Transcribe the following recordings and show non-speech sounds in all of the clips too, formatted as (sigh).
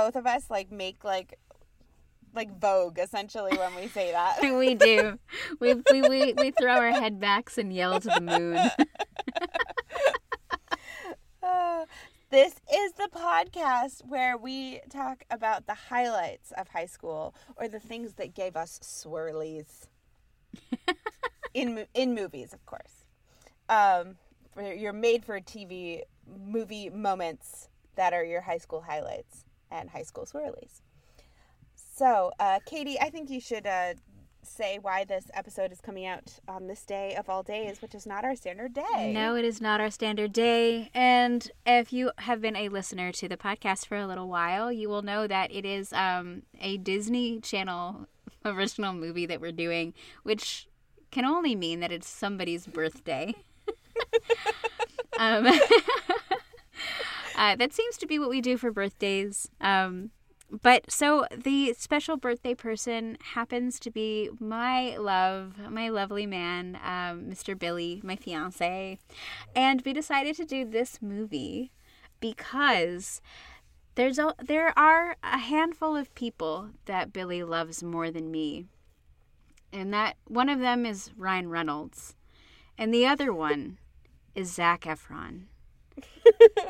both of us like make like like Vogue essentially when we say that. (laughs) we do. We, we we we throw our head backs and yell to the moon. uh, (laughs) this is the podcast where we talk about the highlights of high school or the things that gave us swirlies. (laughs) in in movies, of course. Um, for your made for TV movie moments that are your high school highlights and high school swirlies. So, uh, Katie, I think you should uh, say why this episode is coming out on this day of all days, which is not our standard day. No, it is not our standard day. And if you have been a listener to the podcast for a little while, you will know that it is um, a Disney Channel (laughs) original movie that we're doing, which can only mean that it's somebody's birthday. (laughs) um, (laughs) uh, that seems to be what we do for birthdays. Um, but so the special birthday person happens to be my love, my lovely man, um, Mr. Billy, my fiance. And we decided to do this movie because there's a, there are a handful of people that Billy loves more than me. And that one of them is Ryan Reynolds. And the other one is Zac Efron. (laughs)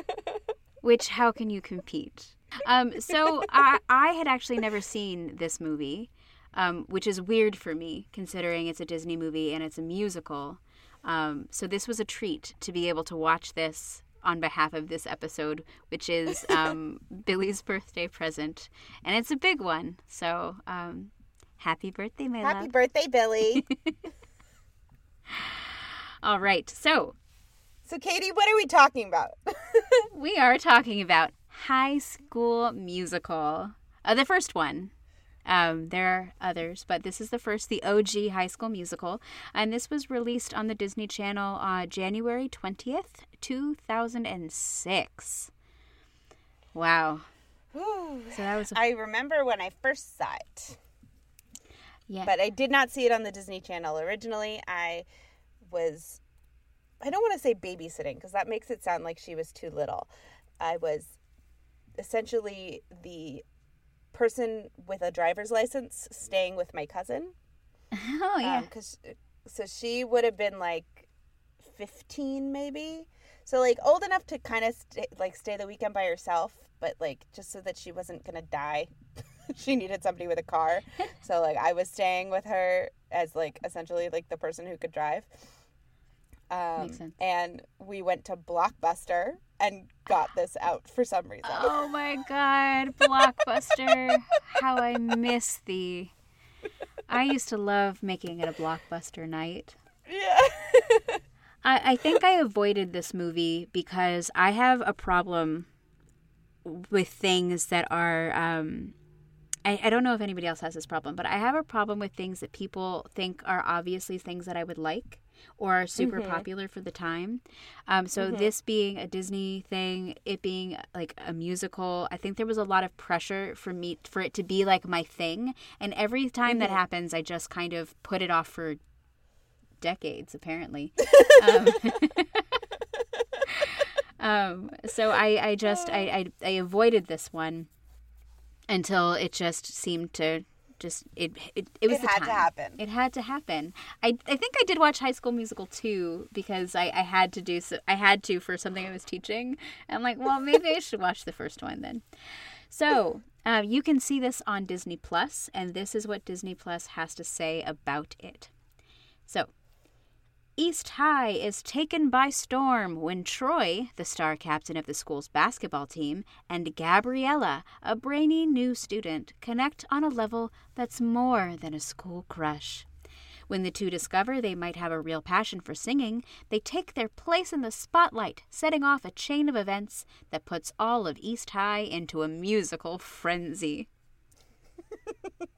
Which, how can you compete? Um, so I, I had actually never seen this movie, um, which is weird for me considering it's a Disney movie and it's a musical. Um, so this was a treat to be able to watch this on behalf of this episode, which is (laughs) um, Billy's birthday present, and it's a big one. So um, happy birthday, my happy love! Happy birthday, Billy! (laughs) All right, so. So, Katie, what are we talking about? (laughs) we are talking about High School Musical. Uh, the first one. Um, there are others, but this is the first, the OG High School Musical. And this was released on the Disney Channel uh, January 20th, 2006. Wow. so that was. A... I remember when I first saw it. Yeah. But I did not see it on the Disney Channel originally. I was. I don't want to say babysitting because that makes it sound like she was too little. I was essentially the person with a driver's license staying with my cousin. (laughs) Oh yeah. Because um, so she would have been like fifteen maybe. So like old enough to kind of st- like stay the weekend by herself, but like just so that she wasn't gonna die. (laughs) she needed somebody with a car. (laughs) so like I was staying with her as like essentially like the person who could drive. Um, Makes sense. And we went to Blockbuster and got this out for some reason. Oh my god, Blockbuster. How I miss thee. I used to love making it a Blockbuster night. Yeah. I, I think I avoided this movie because I have a problem with things that are um, I, I don't know if anybody else has this problem, but I have a problem with things that people think are obviously things that I would like or are super mm-hmm. popular for the time. Um, so mm-hmm. this being a Disney thing, it being like a musical, I think there was a lot of pressure for me for it to be like my thing. And every time mm-hmm. that happens, I just kind of put it off for decades, apparently. (laughs) um, (laughs) um, so I, I just I, I, I avoided this one until it just seemed to just it it, it was it the had time. to happen. It had to happen. I I think I did watch High School Musical too because I I had to do so I had to for something I was teaching. And I'm like, well, maybe I should watch the first one then. So uh, you can see this on Disney Plus, and this is what Disney Plus has to say about it. So East High is taken by storm when Troy, the star captain of the school's basketball team, and Gabriella, a brainy new student, connect on a level that's more than a school crush. When the two discover they might have a real passion for singing, they take their place in the spotlight, setting off a chain of events that puts all of East High into a musical frenzy (laughs)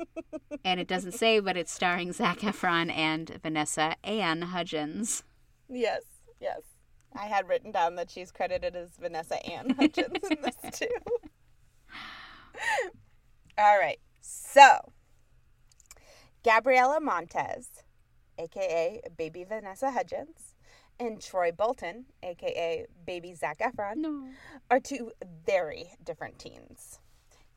and it doesn't say, but it's starring Zac Efron and Vanessa Anne Hudgens. Yes, yes. I had written down that she's credited as Vanessa Anne Hudgens in this (laughs) too. All right. So, Gabriella Montez, aka Baby Vanessa Hudgens, and Troy Bolton, aka baby Zac Efron, No. are two very different teens.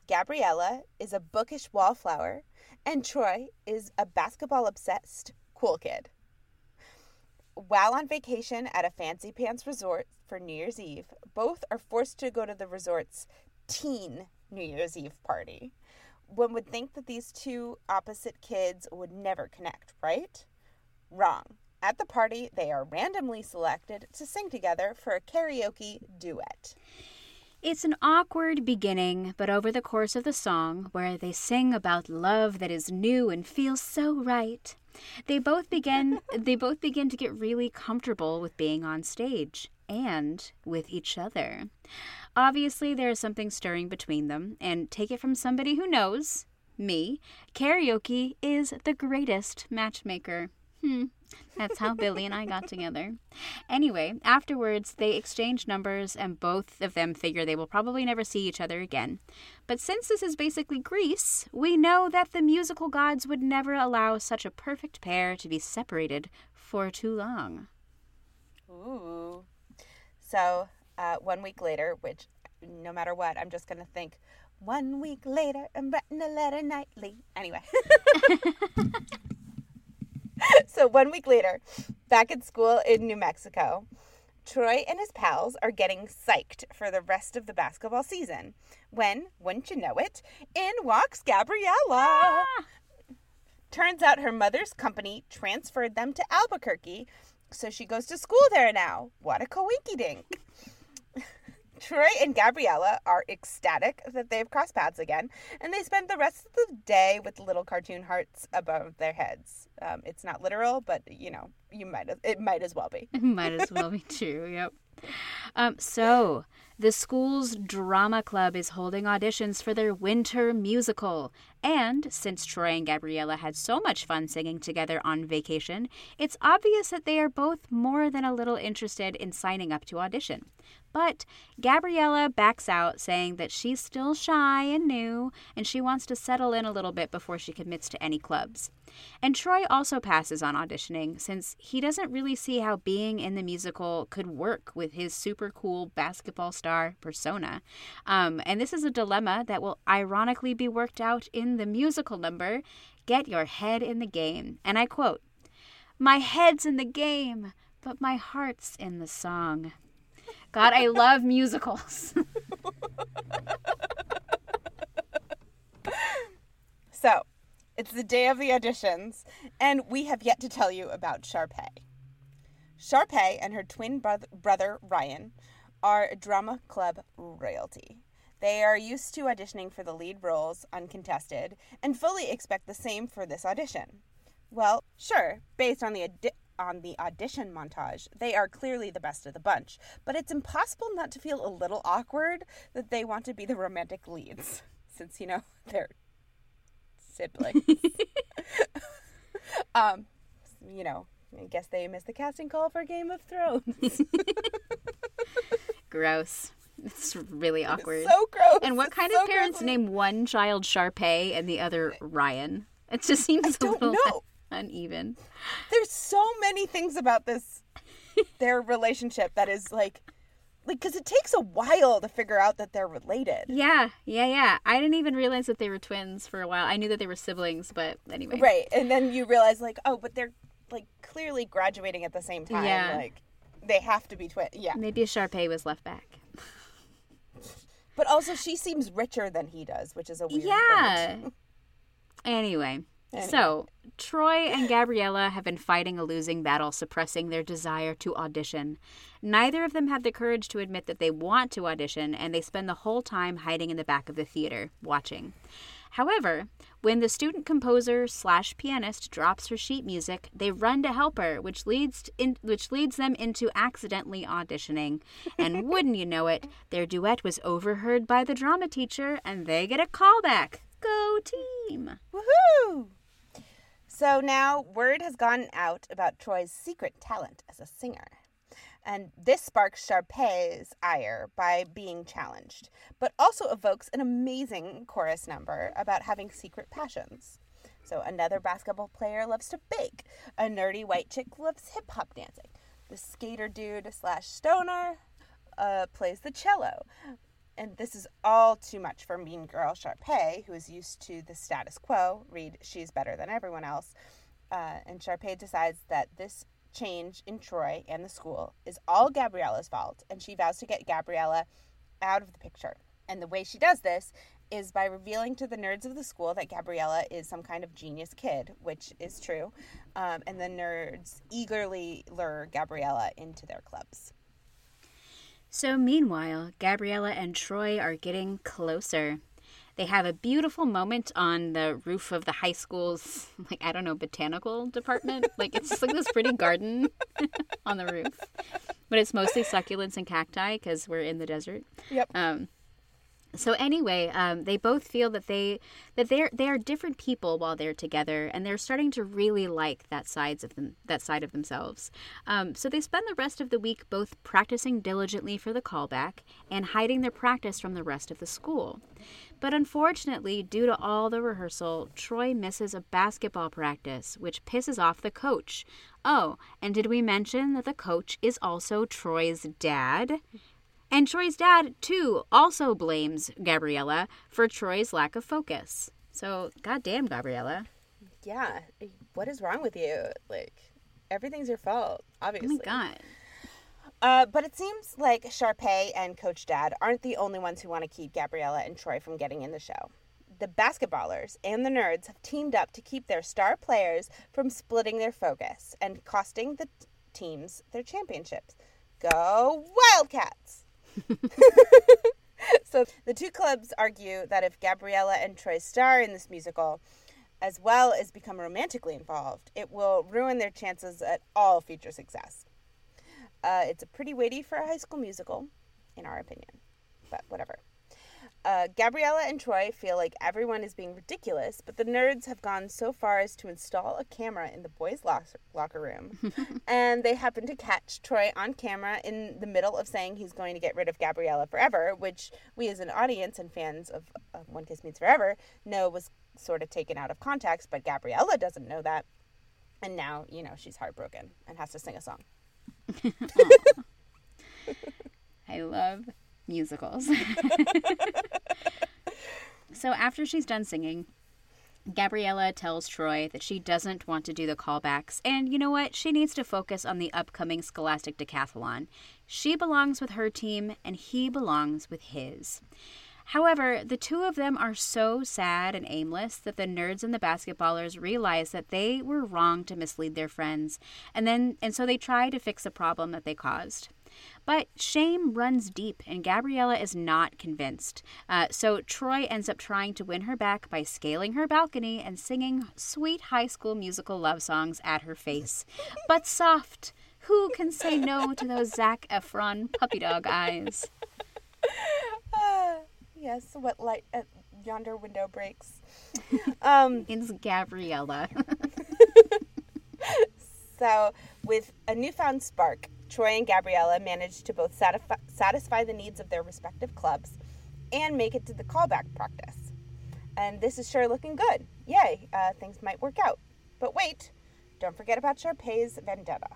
Gabriella is a bookish wallflower, and Troy is a basketball obsessed cool kid. While on vacation at a fancy pants resort for New Year's Eve, both are forced to go to the resort's teen New Year's Eve party. One would think that these two opposite kids would never connect, right? Wrong. At the party, they are randomly selected to sing together for a karaoke duet. It's an awkward beginning, but over the course of the song, where they sing about love that is new and feels so right, they both begin (laughs) they both begin to get really comfortable with being on stage and with each other. Obviously, there is something stirring between them, and take it from somebody who knows, me, karaoke is the greatest matchmaker. Hmm. That's how Billy and I got together. Anyway, afterwards, they exchange numbers, and both of them figure they will probably never see each other again. But since this is basically Grease, we know that the musical gods would never allow such a perfect pair to be separated for too long. Ooh. So, uh, one week later, which no matter what, I'm just going to think, one week later, I'm writing a letter nightly. Anyway. (laughs) (laughs) (laughs) so, one week later, back at school in New Mexico, Troy and his pals are getting psyched for the rest of the basketball season when, wouldn't you know it, in walks Gabriella. Ah! Turns out her mother's company transferred them to Albuquerque, so she goes to school there now. What a coinky dink. Troy and Gabriella are ecstatic that they've crossed paths again, and they spend the rest of the day with little cartoon hearts above their heads. Um, it's not literal, but you know, you might as, it might as well be. It (laughs) Might as well be (laughs) true, yep. Um, so, the school's drama club is holding auditions for their winter musical. And since Troy and Gabriella had so much fun singing together on vacation, it's obvious that they are both more than a little interested in signing up to audition. But Gabriella backs out, saying that she's still shy and new, and she wants to settle in a little bit before she commits to any clubs. And Troy also passes on auditioning, since he doesn't really see how being in the musical could work with his super cool basketball star persona. Um, and this is a dilemma that will ironically be worked out in the musical number Get Your Head in the Game. And I quote, My head's in the game, but my heart's in the song. God, I love musicals. (laughs) So, it's the day of the auditions, and we have yet to tell you about Sharpay. Sharpay and her twin broth- brother Ryan are drama club royalty. They are used to auditioning for the lead roles uncontested and fully expect the same for this audition. Well, sure, based on the adi- on the audition montage, they are clearly the best of the bunch, but it's impossible not to feel a little awkward that they want to be the romantic leads (laughs) since you know (laughs) they're siblings. (laughs) um, you know, I guess they missed the casting call for Game of Thrones. Gross. It's really awkward. so gross. and what It's kind so of parents gross. name one child Sharpay and the other Ryan? It just seems a don't little know. Uneven. There's so many things about this (laughs) their relationship that is like like cuz it takes a while to figure out that they're related. Yeah, yeah, yeah. I didn't even realize that they were twins for a while. I knew that they were siblings, but anyway. Right. And then you realize like, oh, but they're like clearly graduating at the same time. Yeah. Like they have to be twins. Yeah. Maybe Sharpay was left back. But also she seems richer than he does, which is a weird Yeah. (laughs) Anyway, So Troy and Gabriella have been fighting a losing battle, suppressing their desire to audition. Neither of them have the courage to admit that they want to audition, and they spend the whole time hiding in the back of the theater, watching. However, when the student composer slash pianist drops her sheet music, they run to help her, which leads in, which leads them into accidentally auditioning. And (laughs) wouldn't you know it, their duet was overheard by the drama teacher, and they get a callback. Go team! Woohoo! So now word has gotten out about Troy's secret talent as a singer. And this sparks Sharpay's ire by being challenged, but also evokes an amazing chorus number about having secret passions. So another basketball player loves to bake. A nerdy white chick loves hip hop dancing. The skater dude slash stoner uh, plays the cello. And this is all too much for mean girl Sharpay, who is used to the status quo. Read, she's better than everyone else. Uh, and Sharpay decides that this change in Troy and the school is all Gabriella's fault, and she vows to get Gabriella out of the picture. And the way she does this is by revealing to the nerds of the school that Gabriella is some kind of genius kid, which is true. Um, and the nerds eagerly lure Gabriella into their clubs. So, meanwhile, Gabriella and Troy are getting closer. They have a beautiful moment on the roof of the high school's, (laughs) like, I don't know, botanical department. (laughs) like, it's just like this pretty garden (laughs) on the roof. But it's mostly succulents and cacti because we're in the desert. Yep. Um, so anyway, um, they both feel that they that they're they are different people while they're together, and they're starting to really like that sides of them that side of themselves. Um, so they spend the rest of the week both practicing diligently for the callback and hiding their practice from the rest of the school. But unfortunately, due to all the rehearsal, Troy misses a basketball practice, which pisses off the coach. Oh, and did we mention that the coach is also Troy's dad? And Troy's dad, too, also blames Gabriella for Troy's lack of focus. So, goddamn, Gabriella. Yeah. What is wrong with you? Like, everything's your fault, Oh obviously. my god. Uh, but it seems like Sharpay and Coach Dad aren't the only ones who want to keep Gabriella and Troy from getting in the show. The basketballers and the nerds have teamed up to keep their star players from splitting their focus and costing the t- teams their championships. Go Wildcats! (laughs) so the two clubs argue that if Gabriella and Troy star in this musical, as well as become romantically involved, it will ruin their chances at all future success. Uh, it's a pretty weighty for a high school musical, in our opinion, but whatever. Uh, Gabriella and Troy feel like everyone is being ridiculous, but the nerds have gone so far as to install a camera in the boys' lock- locker room. (laughs) and they happen to catch Troy on camera in the middle of saying he's going to get rid of Gabriella forever, which we as an audience and fans of uh, One Kiss Means Forever know was sort of taken out of context, but Gabriella doesn't know that. And now, you know, she's heartbroken and has to sing a song. (laughs) (laughs) I love musicals. So after she's done singing, Gabriella tells Troy that she doesn't want to do the callbacks, and you know what? She needs to focus on the upcoming Scholastic Decathlon. She belongs with her team, and he belongs with his. However, the two of them are so sad and aimless that the nerds and the basketballers realize that they were wrong to mislead their friends, and then and so they try to fix a problem that they caused. But shame runs deep, and Gabriella is not convinced. Uh, so Troy ends up trying to win her back by scaling her balcony and singing sweet high school musical love songs at her face. But soft, who can say no to those Zac Efron puppy dog eyes? Ah, (sighs) yes, what light at yonder window breaks. um, (laughs) It's Gabriella. (laughs) (laughs) so, with a newfound spark, Troy and Gabriella managed to both satisfy, satisfy the needs of their respective clubs and make it to the callback practice. And this is sure looking good. Yay, uh, things might work out. But wait, don't forget about Sharpay's vendetta.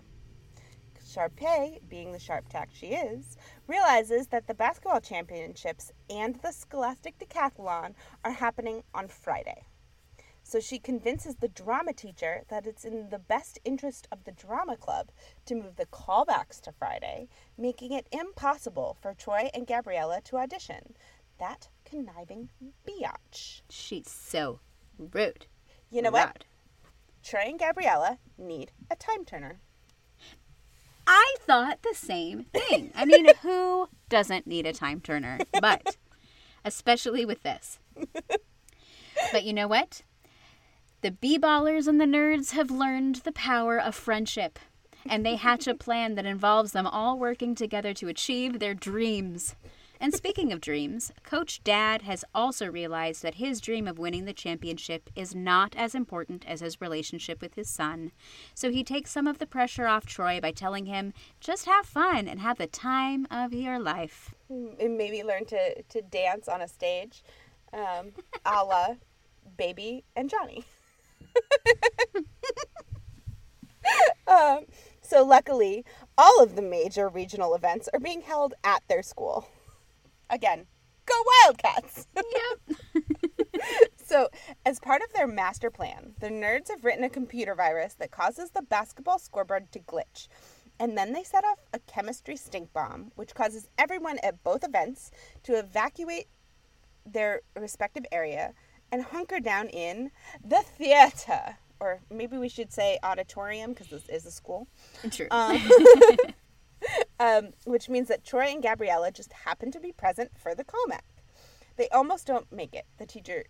Sharpay, being the sharp tack she is, realizes that the basketball championships and the Scholastic Decathlon are happening on Friday. So she convinces the drama teacher that it's in the best interest of the drama club to move the callbacks to Friday, making it impossible for Troy and Gabriella to audition. That conniving biatch. She's so rude. You know what? Rude. Troy and Gabriella need a time turner. I thought the same thing. I mean, (laughs) who doesn't need a time turner? But (laughs) especially with this. But you know what? The B ballers and the nerds have learned the power of friendship, and they hatch a plan that involves them all working together to achieve their dreams. And speaking of dreams, Coach Dad has also realized that his dream of winning the championship is not as important as his relationship with his son. So he takes some of the pressure off Troy by telling him, just have fun and have the time of your life. And maybe learn to, to dance on a stage, um, a la Baby and Johnny. (laughs) um, So luckily, all of the major regional events are being held at their school. Again, go Wildcats! Yep. (laughs) So, as part of their master plan, the nerds have written a computer virus that causes the basketball scoreboard to glitch. And then they set off a chemistry stink bomb, which causes everyone at both events to evacuate their respective area and hunker down in the theater. Or maybe we should say auditorium because this is a school. True. Um, (laughs) (laughs) um, which means that Troy and Gabriella just happen to be present for the comeback. They almost don't make it. The teacher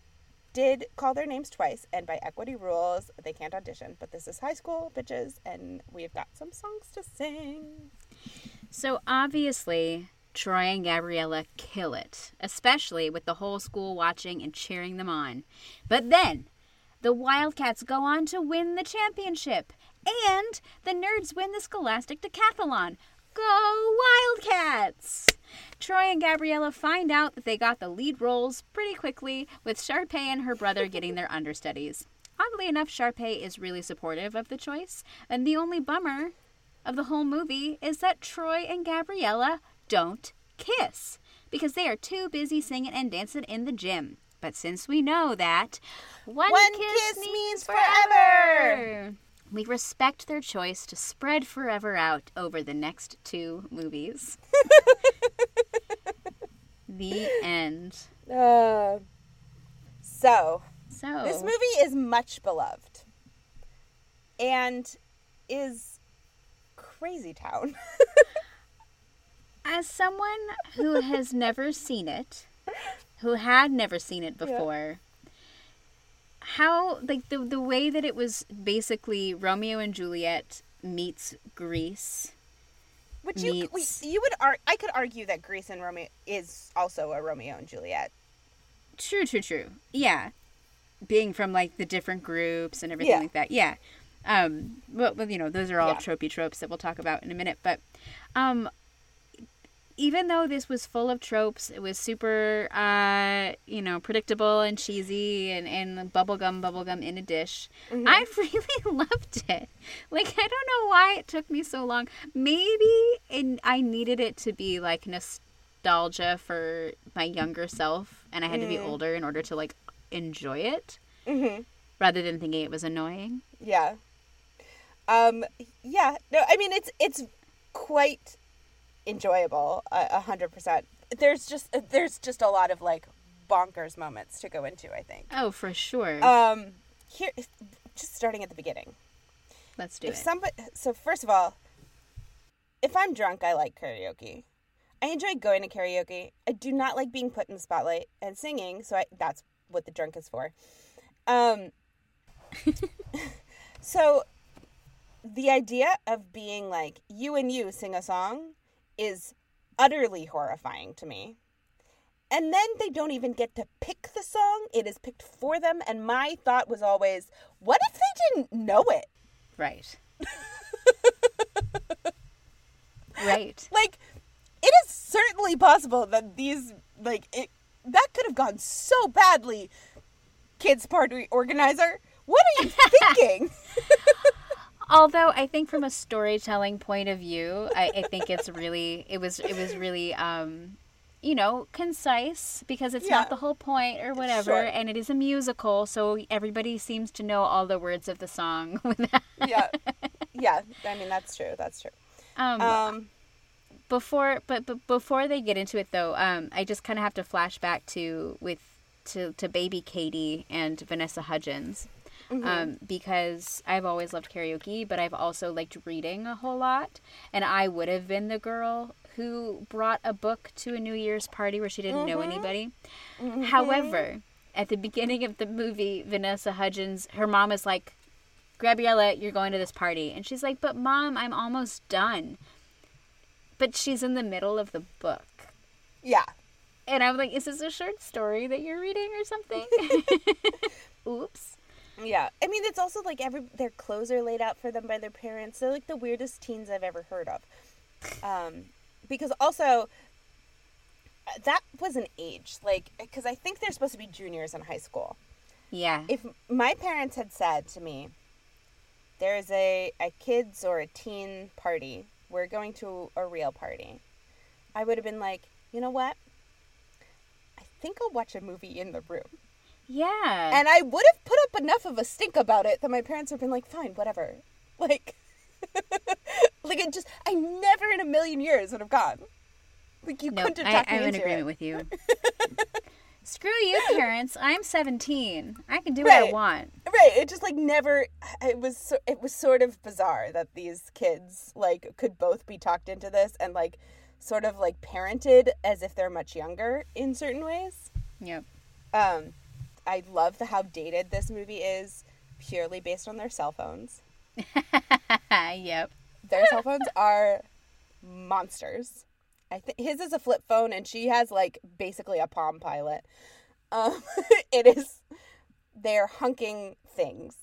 did call their names twice, and by equity rules, they can't audition. But this is high school, bitches, and we've got some songs to sing. So obviously, Troy and Gabriella kill it, especially with the whole school watching and cheering them on. But then, the Wildcats go on to win the championship, and the nerds win the Scholastic Decathlon. Go Wildcats! Troy and Gabriella find out that they got the lead roles pretty quickly, with Sharpay and her brother getting their understudies. Oddly enough, Sharpay is really supportive of the choice, and the only bummer of the whole movie is that Troy and Gabriella don't kiss because they are too busy singing and dancing in the gym. But since we know that one, One kiss, kiss means means forever, we respect their choice to spread forever out over the next two movies. (laughs) the end. Uh, so, So this movie is much beloved and is crazy town. (laughs) As someone who has never seen it, who had never seen it (laughs) before, how like the the way that it was basically Romeo and Juliet meets Grease. Which you meets- you would ar- I could argue that Grease and Romeo is also a Romeo and Juliet. True, true, true. Yeah, being from like the different groups and everything Yeah. like that. Yeah. Um, but, but you know, those are all Yeah. tropey tropes that we'll talk about in a minute. But, um, even though this was full of tropes, it was super, uh, you know, predictable and cheesy and, and bubblegum, bubblegum in a dish. Mm-hmm. I (laughs) really loved it. Like, I don't know why it took me so long. Maybe it, I needed it to be like nostalgia for my younger self, and I had to be older in order to like enjoy it Mm-hmm. rather than thinking it was annoying. Yeah. Um. Yeah. No. I mean, it's it's quite enjoyable. A hundred percent. There's just there's just a lot of like bonkers moments to go into. I think. Oh, for sure. Um. Here, just starting at the beginning. Let's do if it. somebody so first of all if i'm drunk i like karaoke i enjoy going to karaoke i do not like being put in the spotlight and singing so I, that's what the drunk is for um (laughs) so the idea of being like you and you sing a song is utterly horrifying to me. And then they don't even get to pick the song. It is picked for them. And my thought was always what if they didn't know it? Right. (laughs) right. like it is certainly possible that these like it that could have gone so badly kids party organizer. What are you (laughs) thinking (laughs) Although I think from a storytelling point of view, I, I think it's really it was it was really um you know concise because it's Yeah. not the whole point or whatever, Sure. and it is a musical, so everybody seems to know all the words of the song. (laughs) yeah yeah i mean that's true that's true um, um before but, but before they get into it though um i just kind of have to flash back to with to to baby katie and vanessa hudgens Mm-hmm. um because i've always loved karaoke but i've also liked reading a whole lot. And i would have been the girl who brought a book to a new year's party where she didn't know mm-hmm. anybody. Mm-hmm. However at the beginning of the movie vanessa hudgens her mom is like gabriella you're going to this party. And she's like but mom i'm almost done. But she's in the middle of the book. yeah. And I'm like, is this a short story that you're reading or something? (laughs) (laughs) Oops. Yeah i mean it's also like every their clothes are laid out for them by their parents they're like the weirdest teens i've ever heard of um because also uh, that was an age like because i think they're supposed to be juniors in high school Yeah. if my parents had said to me, there's a, a kids or a teen party. We're going to a real party. I would have been like, you know what? I think I'll watch a movie in the room. Yeah. And I would have put up enough of a stink about it that my parents would have been like, fine, whatever. (laughs) Like, (laughs) like it just, I never in a million years would have gone. Like, you no, couldn't have I, talked me I'm in agreement it. with you. (laughs) Screw you, parents. I'm 17. I can do what I want. Right. It just like never. It was. It was sort of bizarre that these kids like could both be talked into this and like sort of like parented as if they're much younger in certain ways. Yep. Um, I love the how dated this movie is, purely based on their cell phones. (laughs) yep. Their cell phones are monsters. I think his is a flip phone, and she has like basically a Palm Pilot. Um, (laughs) it is they're hunking things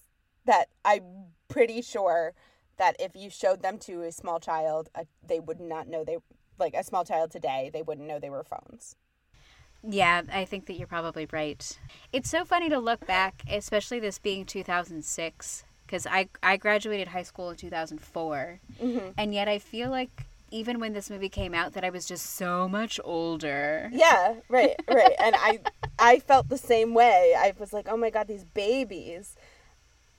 that I'm pretty sure that if you showed them to a small child, uh, they would not know they like a small child today. They wouldn't know they were phones. Yeah, I think that you're probably right. It's so funny to look back, especially this being 2006, because I, I graduated high school in 2004. Mm-hmm. And yet I feel like even when this movie came out, that I was just so much older. Yeah, right, right. and I I felt the same way. I was like, "Oh my god, these babies."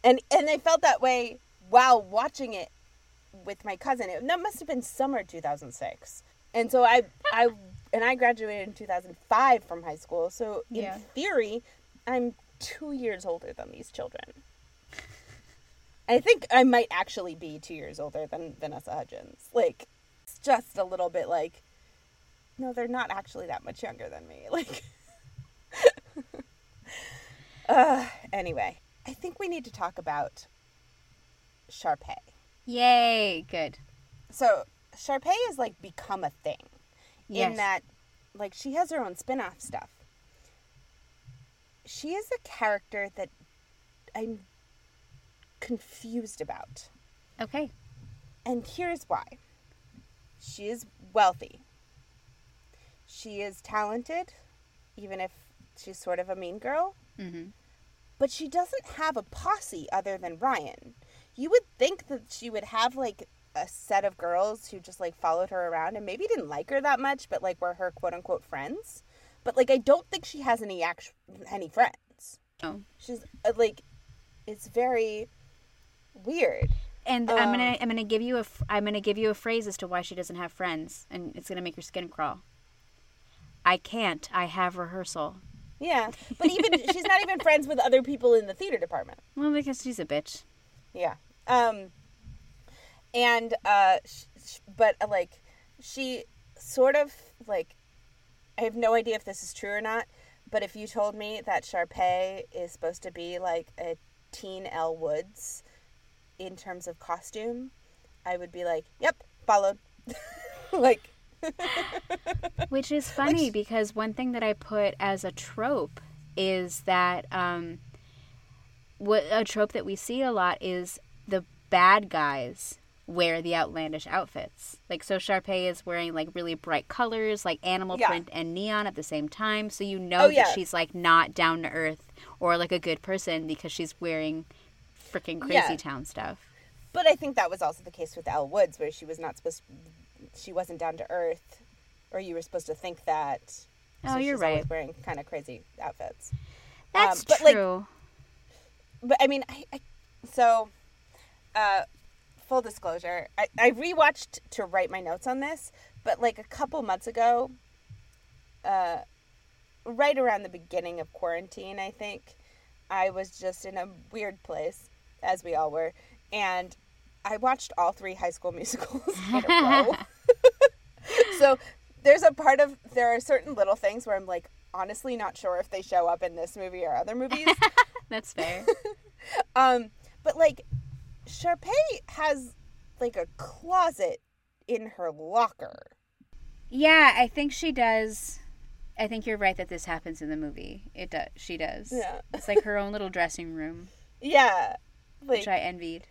And and I felt that way while watching it with my cousin. It, that must have been summer 2006. And so I I and I graduated in 2005 from high school. So in Yeah. theory, I'm 2 years older than these children. I think I might actually be 2 years older than Vanessa Hudgens. Like it's just a little bit like no, they're not actually that much younger than me. (laughs) Like, (laughs) uh, anyway, I think we need to talk about Sharpay. Yay, good. So, Sharpay has like become a thing Yes. in that, like, she has her own spin off stuff. She is a character that I'm confused about. Okay. And here's why she is wealthy, she is talented, even if she's sort of a mean girl, hmm but she doesn't have a posse other than Ryan. You would think that she would have like a set of girls who just like followed her around and maybe didn't like her that much, but like were her quote unquote friends. But like I don't think she has any actual any friends. Oh. She's uh, like, it's very weird. And I'm Um, gonna I'm gonna give you a I'm gonna give you a phrase as to why she doesn't have friends, and it's gonna make your skin crawl. I can't. I have rehearsal. Yeah, but even (laughs) she's not even friends with other people in the theater department. Well, because she's a bitch. Yeah. Um. And uh, sh- sh- but uh, like, she sort of like, I have no idea if this is true or not. But if you told me that Sharpay is supposed to be like a teen Elle Woods in terms of costume, I would be like, "Yep, followed." (laughs) like, (laughs) Which is funny because one thing that I put as a trope is that um, what a trope that we see a lot is the bad guys wear the outlandish outfits. Like so Sharpay is wearing like really bright colors, like animal Yeah. print and neon at the same time. So you know Oh, that yeah. she's like not down to earth or like a good person because she's wearing freaking crazy Yeah. town stuff. But I think that was also the case with Elle Woods, where she was not supposed, she wasn't down to earth, or you were supposed to think that. Oh, you're she's right. wearing kind of crazy outfits. That's Um, but, like, true. But I mean, I, I so, uh, full disclosure, I, I rewatched to write my notes on this, but like a couple months ago, uh, right around the beginning of quarantine, I think, I was just in a weird place, as we all were, and I watched all three High School Musicals (laughs) in a row. (laughs) so there's a part of there are certain little things where I'm like honestly not sure if they show up in this movie or other movies. (laughs) That's fair. Um, but like, Sharpay has like a closet in her locker. Yeah, I think she does. I think you're right that this happens in the movie. It does. She does. Yeah. It's like her own little dressing room, (laughs) Yeah, like which I envied.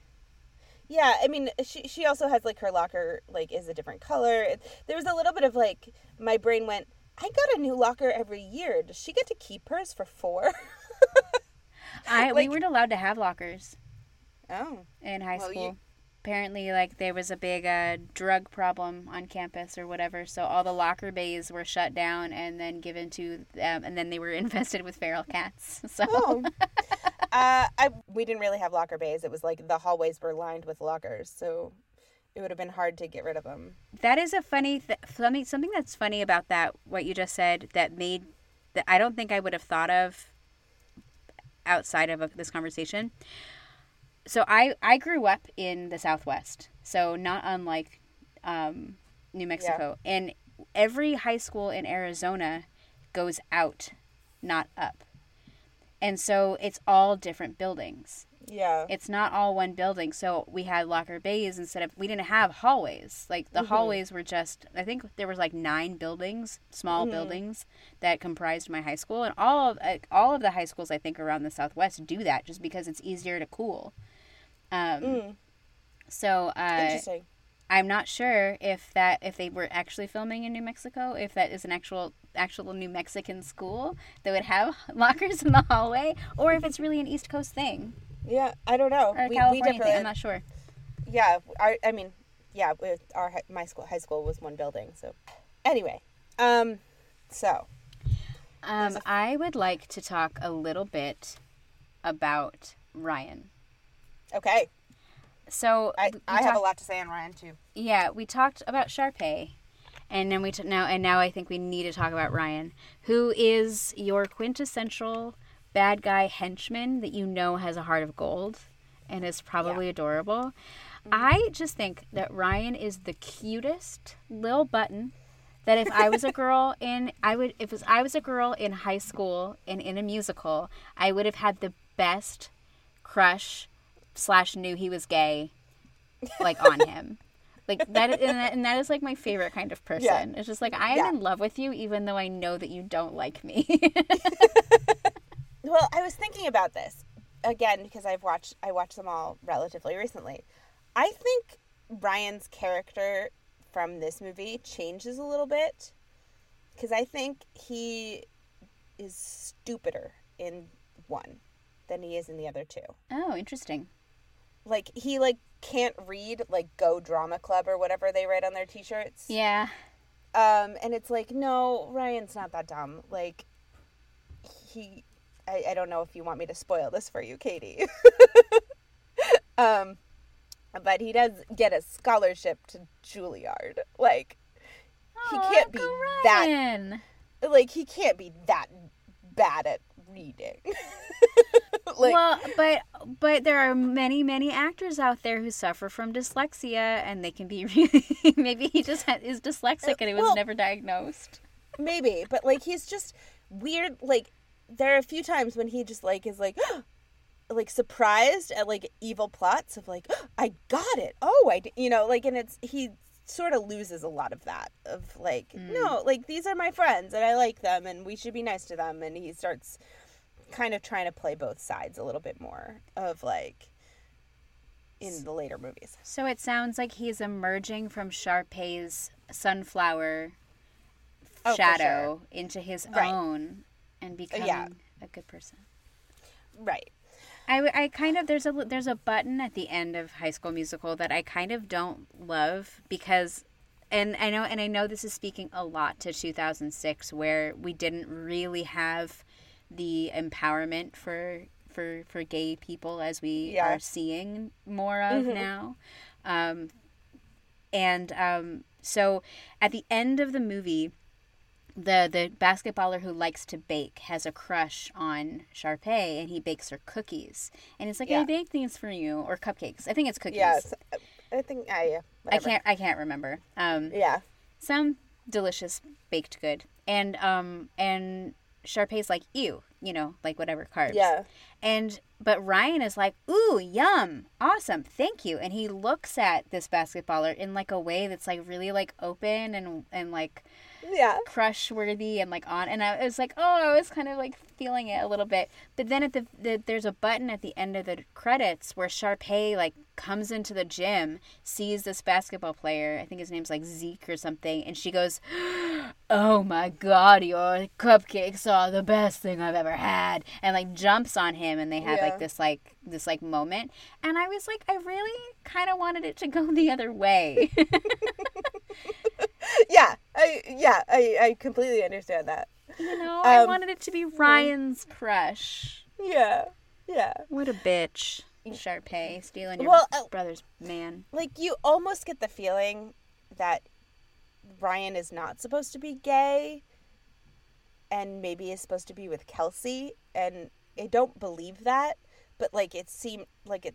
yeah. I mean, she she also has like her locker like is a different color. It, there was a little bit of like my brain went. I got a new locker every year. Does she get to keep hers for four? (laughs) I Like- we weren't allowed to have lockers. Oh. in high Well, you- school. Apparently, like there was a big uh, drug problem on campus or whatever, so all the locker bays were shut down and then given to, um, and then they were (laughs) infested with feral cats. (laughs) So Oh. (laughs) uh, I we didn't really have locker bays. It was like the hallways were lined with lockers, so it would have been hard to get rid of them. that is a funny th- something. Something that's funny about that, what you just said, that made that I don't think I would have thought of outside of uh, this conversation. So I I grew up in the Southwest, so not unlike um, New Mexico, and every high school in Arizona goes out, not up, and so it's all different buildings. Yeah. It's not all one building. So we had locker bays instead of we didn't have hallways. Like the hallways were just I think there was like nine buildings, small buildings that comprised my high school and all of like, all of the high schools I think around the southwest do that just because it's easier to cool. Um Mm, so uh interesting. I'm not sure if that if they were actually filming in New Mexico, if that is an actual actual New Mexican school that would have (laughs) lockers in the hallway, or if it's really an East Coast thing Yeah, I don't know. or we, we California thing. I'm not sure. yeah, our, I mean, yeah, with our my school high school was one building. So, anyway, um, so Um, I would like to talk a little bit about Ryan. Okay, So I I have a lot to say on Ryan too. Yeah, we talked about Sharpay, and then we t- now and now I think we need to talk about Ryan, who is your quintessential bad guy henchman that you know has a heart of gold, and is probably adorable. Mm-hmm. I just think that Ryan is the cutest little button. That if I was a (laughs) girl in I would if was, I was a girl in high school and in a musical, I would have had the best crush slash knew he was gay like on him. Like that, and that, and that is like my favorite kind of person. Yeah. It's just like I am Yeah. in love with you, even though I know that you don't like me. (laughs) Well, I was thinking about this again because I've watched I watched them all relatively recently. I think Ryan's character from this movie changes a little bit because I think he is stupider in one than he is in the other two. oh, interesting. Like he like can't read like go drama club or whatever they write on their t-shirts. Yeah, Um, and it's like, no, Ryan's not that dumb. Like, he, I, I don't know if you want me to spoil this for you, Katie. (laughs) um, but he does get a scholarship to Juilliard. Like, he can't be that, like, he can't be that bad at reading. (laughs) (laughs) like, well, but but there are many many actors out there who suffer from dyslexia, and they can be (laughs) really maybe he just ha- is dyslexic and he was Well- never diagnosed. maybe, but like, he's just weird. Like, there are a few times when he just like is like, (gasps) like surprised at like evil plots of like, (gasps) I got it. Oh, I you know, like, and it's he sort of loses a lot of that of like, mm. no, like these are my friends and I like them and we should be nice to them, and he starts kind of trying to play both sides a little bit more of like in the later movies. So it sounds like he's emerging from Sharpay's sunflower Oh, shadow into his Right. own and becoming Yeah. a good person. Right. I, I kind of there's a there's a button at the end of High School Musical that I kind of don't love because and I know and I know this is speaking a lot to 2006 where we didn't really have the empowerment for for for gay people as we are seeing more of now. Um and um so at the end of the movie the the basketballer who likes to bake has a crush on Sharpay and he bakes her cookies. And it's like, Yeah. I baked these for you or cupcakes. I think it's cookies. Yes. I think I yeah. I can't I can't remember. Um Yeah. some delicious baked good. And um and Sharpay's like, ew, you know, like whatever carbs. Yeah. And but Ryan is like, ooh, yum, awesome, thank you. And he looks at this basketballer in like a way that's like really like open and and like Yeah. crush worthy and like on and I was like oh I was kind of like feeling it a little bit but then at the, the there's a button at the end of the credits where Sharpay like comes into the gym sees this basketball player I think his name's like Zeke or something and she goes "Oh my god, your cupcakes are the best thing I've ever had," and like jumps on him, and they have Yeah. like this like this like moment, and I was like, I really kind of wanted it to go the other way. (laughs) yeah, I yeah, I, I completely understand that. you know, I Um, wanted it to be Ryan's crush. Yeah, yeah. What a bitch, Sharpay, stealing your Well, uh, brother's man. Like you almost get the feeling that Ryan is not supposed to be gay, and maybe is supposed to be with Kelsi, and I don't believe that, but like it seemed like it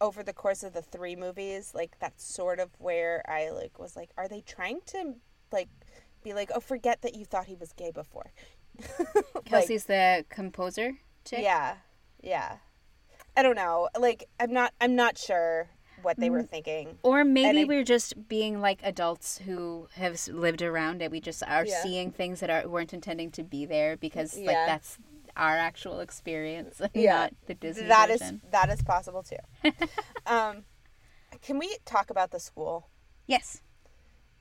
over the course of the three movies, like that's sort of where I like was like, are they trying to like be like, oh, forget that you thought he was gay before? (laughs) Like, Kelsi's the composer. Chick? yeah, yeah. I don't know. Like, I'm not. I'm not sure what they were thinking. Or maybe I- we're just being like adults who have lived around it. We just are Yeah. seeing things that are, weren't intending to be there because like that's our actual experience, (laughs) Yeah. not the Disney That is that is possible too. (laughs) um, can we talk about the school? Yes,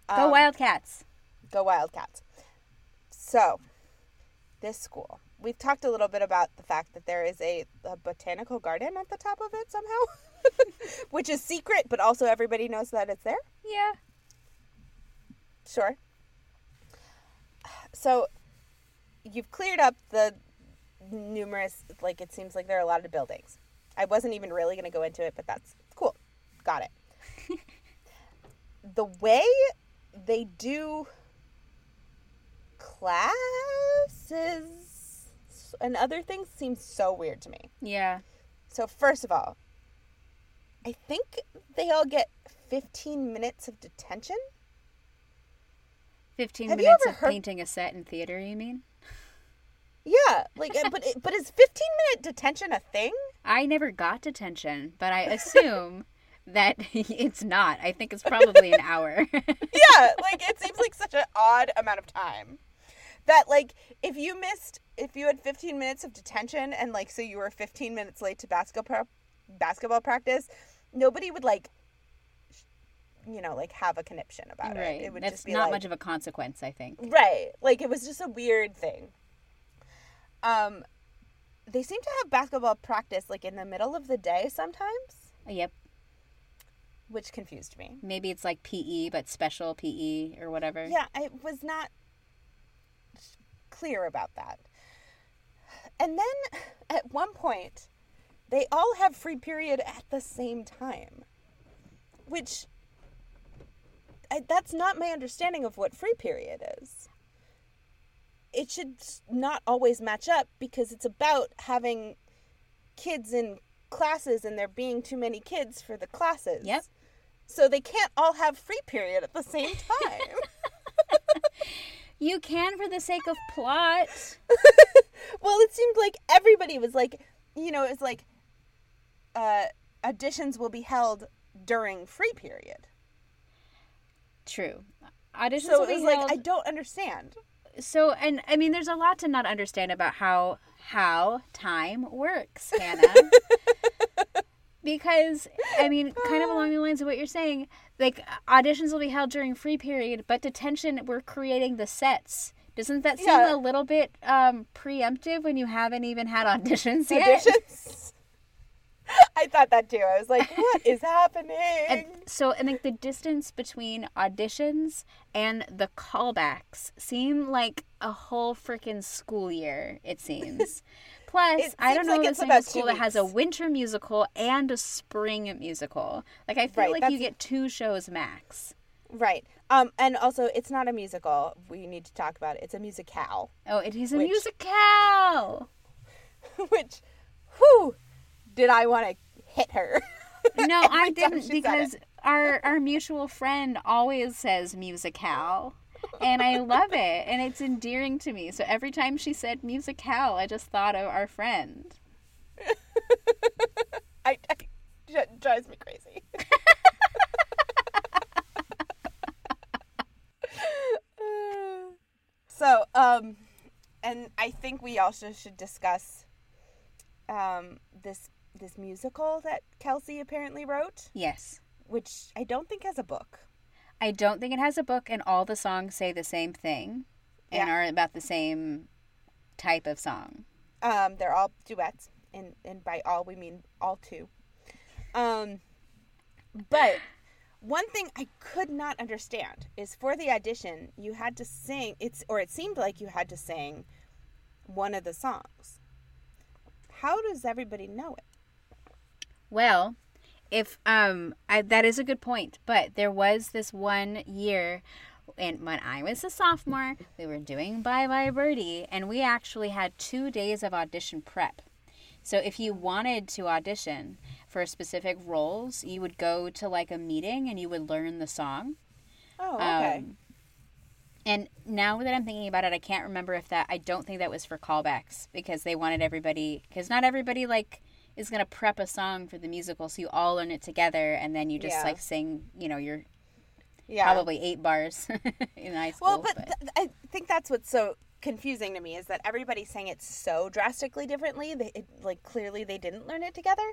go Um, Wildcats. Go Wildcats. So, this school. We've talked a little bit about the fact that there is a, a botanical garden at the top of it somehow, (laughs) (laughs) which is secret, but also everybody knows that it's there. Yeah, Sure. So, you've cleared up the numerous, like, it seems like there are a lot of buildings. I wasn't even really going to go into it, but that's cool. Got it. (laughs) the way they do classes and other things seems so weird to me. yeah. So, first of all, I think they all get 15 minutes of detention. Fifteen Have minutes of heard- painting a set in theater. You mean? Yeah, (laughs) like, but but is 15 minute detention a thing? I never got detention, but I assume (laughs) that (laughs) it's not. I think it's probably an hour. Yeah, like it seems like such an odd amount of time. That like if you missed if you had 15 minutes of detention and like so you were 15 minutes late to basketball basketball practice, nobody would like you know, like have a conniption about right. it. It would That's just be not like much of a consequence, I think. Right. Like it was just a weird thing. Um they seem to have basketball practice like in the middle of the day sometimes, Yep. which confused me. Maybe it's like PE, but special PE or whatever. Yeah, I was not clear about that. And then at one point, they all have free period at the same time, which I, that's not my understanding of what free period is. It should not always match up because it's about having kids in classes and there being too many kids for the classes. Yep. So they can't all have free period at the same (laughs) time. You can for the sake of plot. (laughs) well, it seemed like everybody was like, you know, it's like uh, auditions will be held during free period. True. Auditions So it was like, I don't understand. so and I mean there's a lot to not understand about how how time works, (laughs) Hannah. because I mean, kind of along the lines of what you're saying, like auditions will be held during free period, but detention we're creating the sets. Doesn't that seem Yeah. a little bit um, preemptive when you haven't even had auditions yet? Auditions. (laughs) I thought that too. I was like, what is happening? And so, I think the distance between auditions and the callbacks seem like a whole freaking school year. It seems. (laughs) Plus, It I don't know like a single about two school that has a winter musical and a spring musical. Like I feel Right, like you get two shows max. right. Um, and also, it's not a musical. We need to talk about it. It's a musicale, Oh, it is a Which- musical. (laughs) which, whew, did I want to hit her? (laughs) No, I didn't she said it. because our our mutual friend always says musicale. And I love it, and it's endearing to me. So every time she said musicale, I just thought of our friend. (laughs) I, I it drives me crazy. (laughs) so, um, and I think we also should discuss um, this this musical that Kelsi apparently wrote, Yes. which I don't think has a book. I don't think it has a book, and all the songs say the same thing and Yeah. are about the same type of song. Um, they're all duets, and and by all we mean all two. Um, but one thing I could not understand is for the audition you had to sing it's or it seemed like you had to sing one of the songs. How does everybody know it? Well, if um, I, that is a good point. But there was this one year, and when I was a sophomore, we were doing Bye Bye Birdie, and we actually had two days of audition prep. So if you wanted to audition for specific roles, you would go to like a meeting and you would learn the song. Oh, okay. Um, and now that I'm thinking about it, I can't remember if that. I don't think that was for callbacks because they wanted everybody. Because not everybody like is gonna prep a song for the musical, so you all learn it together, and then you just Yeah. like sing. You know, your yeah. probably eight bars (laughs) in high school. Well, but, th- I think that's what's so confusing to me is that everybody sang it so drastically differently. They, it, like clearly they didn't learn it together.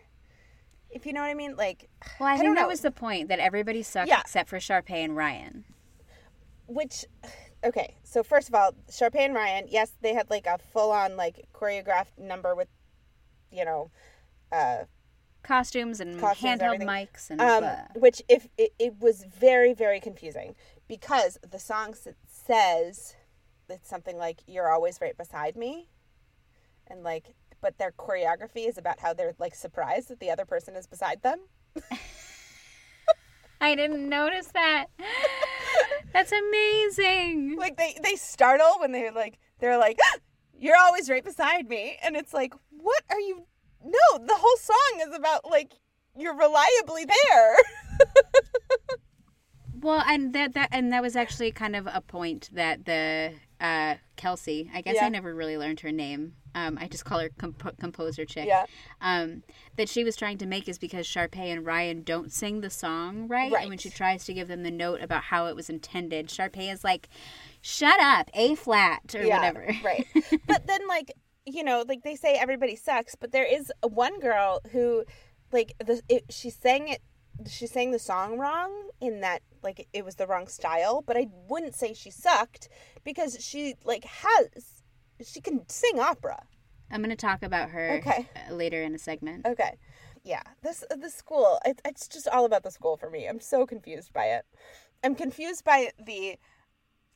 If you know what I mean, like well, I, don't think that was the point that everybody sucked Yeah. except for Sharpay and Ryan. which (sighs) okay so first of all Sharpay and Ryan yes they had like a full on like choreographed number with you know uh Costumes and Costumes, handheld everything. mics and um which if it, it was very very confusing because the song says it's something like you're always right beside me and like but their choreography is about how they're like surprised that the other person is beside them (laughs) I didn't notice that. (laughs) That's amazing. like they they startle when they're like they're like you're always right beside me and it's like what are you no the whole song is about like you're reliably there (laughs) Well, and that that and that was actually kind of a point that the uh, Kelsi. I guess Yeah. I never really learned her name. Um, I just call her comp- composer chick. yeah Um, that she was trying to make is because Sharpay and Ryan don't sing the song right, and when she tries to give them the note about how it was intended, Sharpay is like, "Shut up, A flat or yeah whatever." right (laughs) but then like you know like they say everybody sucks but there is one girl who like the it, she sang it she sang the song wrong in that like it was the wrong style but i wouldn't say she sucked because she like has she can sing opera I'm gonna talk about her Okay. uh, later in a segment. Okay. Yeah. This the school. It, it's just all about the school for me. I'm so confused by it. I'm confused by the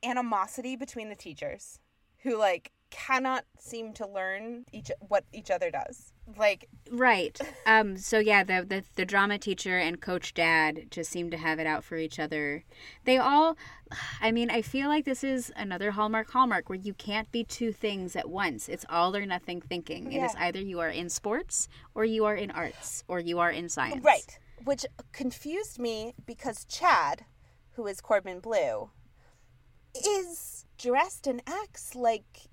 animosity between the teachers, who like cannot seem to learn each what each other does. Like Right. Um. So yeah, the, the the drama teacher and Coach Dad just seem to have it out for each other. They all, I mean, I feel like this is another Hallmark Hallmark where you can't be two things at once. It's all or nothing thinking. It is either you are in sports or you are in arts or you are in science. right, which confused me because Chad, who is Corbin Bleu, is dressed and acts like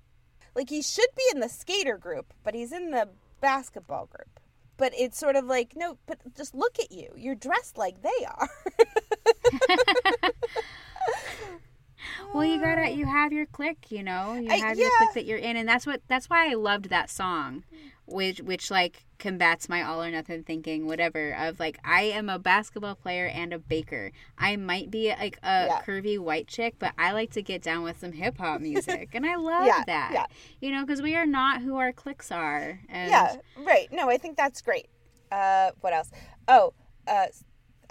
like he should be in the skater group, but he's in the basketball group. But it's sort of like, no, but just look at you. You're dressed like they are. (laughs) Well, you gotta you have your clique, you know. You I- have your yeah. clique that you're in, and that's what that's why I loved that song, which which like combats my all or nothing thinking, whatever. Of like I am a basketball player and a baker. I might be like a Yeah. curvy white chick, but I like to get down with some hip hop music, and I (laughs) love Yeah, that. yeah. You know, because we are not who our cliques are. And yeah, right. No, I think that's great. Uh, what else? Oh, uh,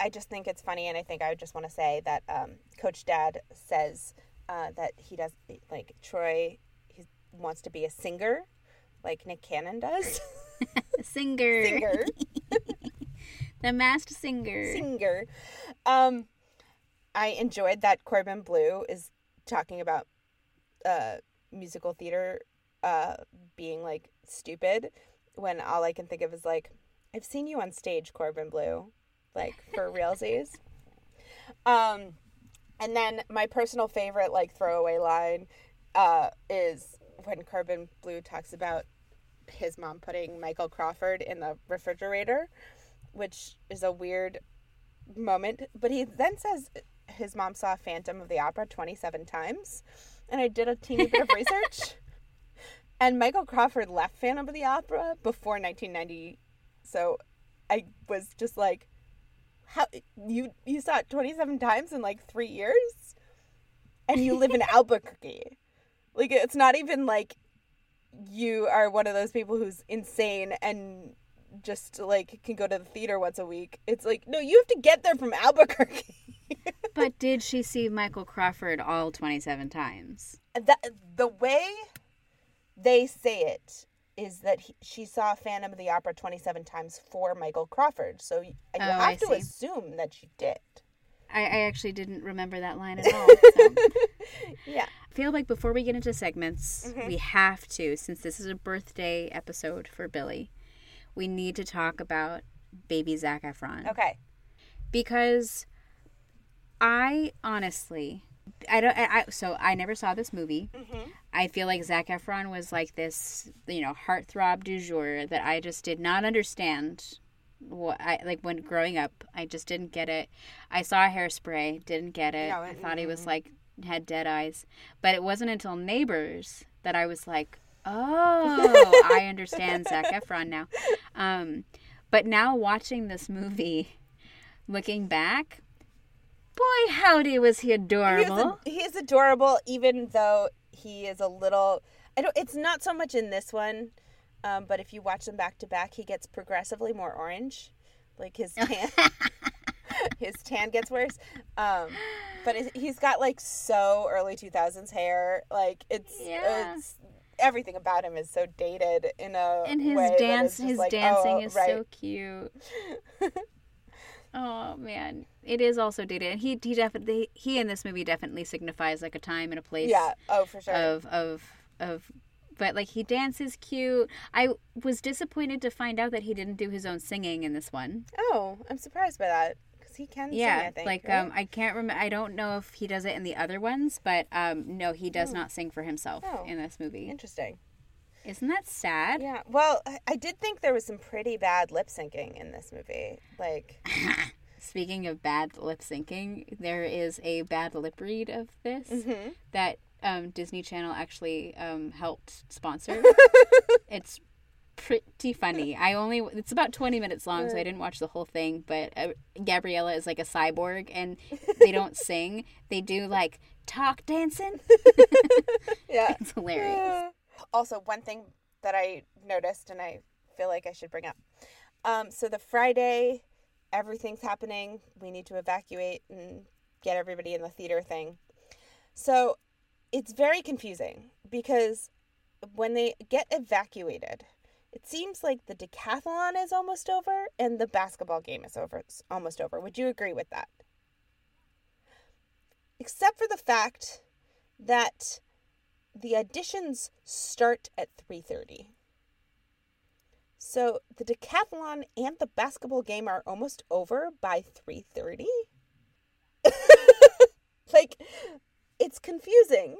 I just think it's funny, and I think I would just want to say that um, Coach Dad says uh, that he does like Troy. He wants to be a singer, like Nick Cannon does. (laughs) singer, singer, (laughs) the masked singer. singer. Um, I enjoyed that Corbin Bleu is talking about uh, musical theater uh, being like stupid when all I can think of is like, I've seen you on stage, Corbin Bleu, like for (laughs) realsies. Um, and then my personal favorite like throwaway line uh, is when Corbin Bleu talks about his mom putting Michael Crawford in the refrigerator, which is a weird moment. But he then says his mom saw Phantom of the Opera 27 times. And I did a teeny bit of research. (laughs) And Michael Crawford left Phantom of the Opera before 1990. So I was just like, How you you saw it 27 times in like 3 years? And you live in (laughs) Albuquerque. Like it's not even like you are one of those people who's insane and just like can go to the theater once a week. It's like no, you have to get there from Albuquerque. (laughs) But did she see Michael Crawford all 27 times? that the way they say it is that he, she saw Phantom of the Opera 27 times for Michael Crawford. So you, you Oh, have I to see. assume that she did. I, I actually didn't remember that line at all. So. (laughs) Yeah. I feel like before we get into segments, Mm-hmm. we have to, since this is a birthday episode for Billy, we need to talk about baby Zac Efron. Okay. Because I honestly, I don't, I, I, so I never saw this movie. Mm-hmm. I feel like Zac Efron was like this, you know, heartthrob du jour that I just did not understand. What I like when growing up, I just didn't get it. I saw Hairspray, didn't get it. No, I it- thought he was like had dead eyes, but it wasn't until Neighbors that I was like, oh, (laughs) I understand Zac Efron now. Um, but now watching this movie, looking back, boy, howdy was he adorable. he is adorable, even though he is a little. I don't. It's not so much in this one, um, but if you watch them back to back, he gets progressively more orange. Like his (laughs) tan, (laughs) his tan gets worse. Um, but it, he's got like so early two thousands hair. Like it's Yeah. it's everything about him is so dated in a and his way dance his like, dancing oh, is right. so cute (laughs) oh man it is also dated and he he definitely he in this movie definitely signifies like a time and a place yeah. Oh, for sure. of of of but like he dances cute i was disappointed to find out that he didn't do his own singing in this one oh, I'm surprised by that because he can. yeah sing, I think, like right? um i can't remember i don't know if he does it in the other ones but um no he does not sing for himself Oh. in this movie Interesting. isn't that sad Yeah. Well, I, I did think there was some pretty bad lip syncing in this movie. Like, (laughs) Speaking of bad lip syncing, there is a bad lip read of this Mm-hmm. that um, Disney Channel actually um, helped sponsor. (laughs) it's pretty funny. I only it's about 20 minutes long, so I didn't watch the whole thing. But uh, Gabriella is like a cyborg, and (laughs) they don't sing; they do like talk dancing. (laughs) yeah. It's hilarious. Uh, Also, one thing that I noticed and I feel like I should bring up. Um, so the Friday, everything's happening. We need to evacuate and get everybody in the theater thing. So it's very confusing because when they get evacuated, it seems like the decathlon is almost over and the basketball game is over it's almost over. Would you agree with that? Except for the fact that the auditions start at 3:30. So the decathlon and the basketball game are almost over by 3:30. (laughs) like it's confusing.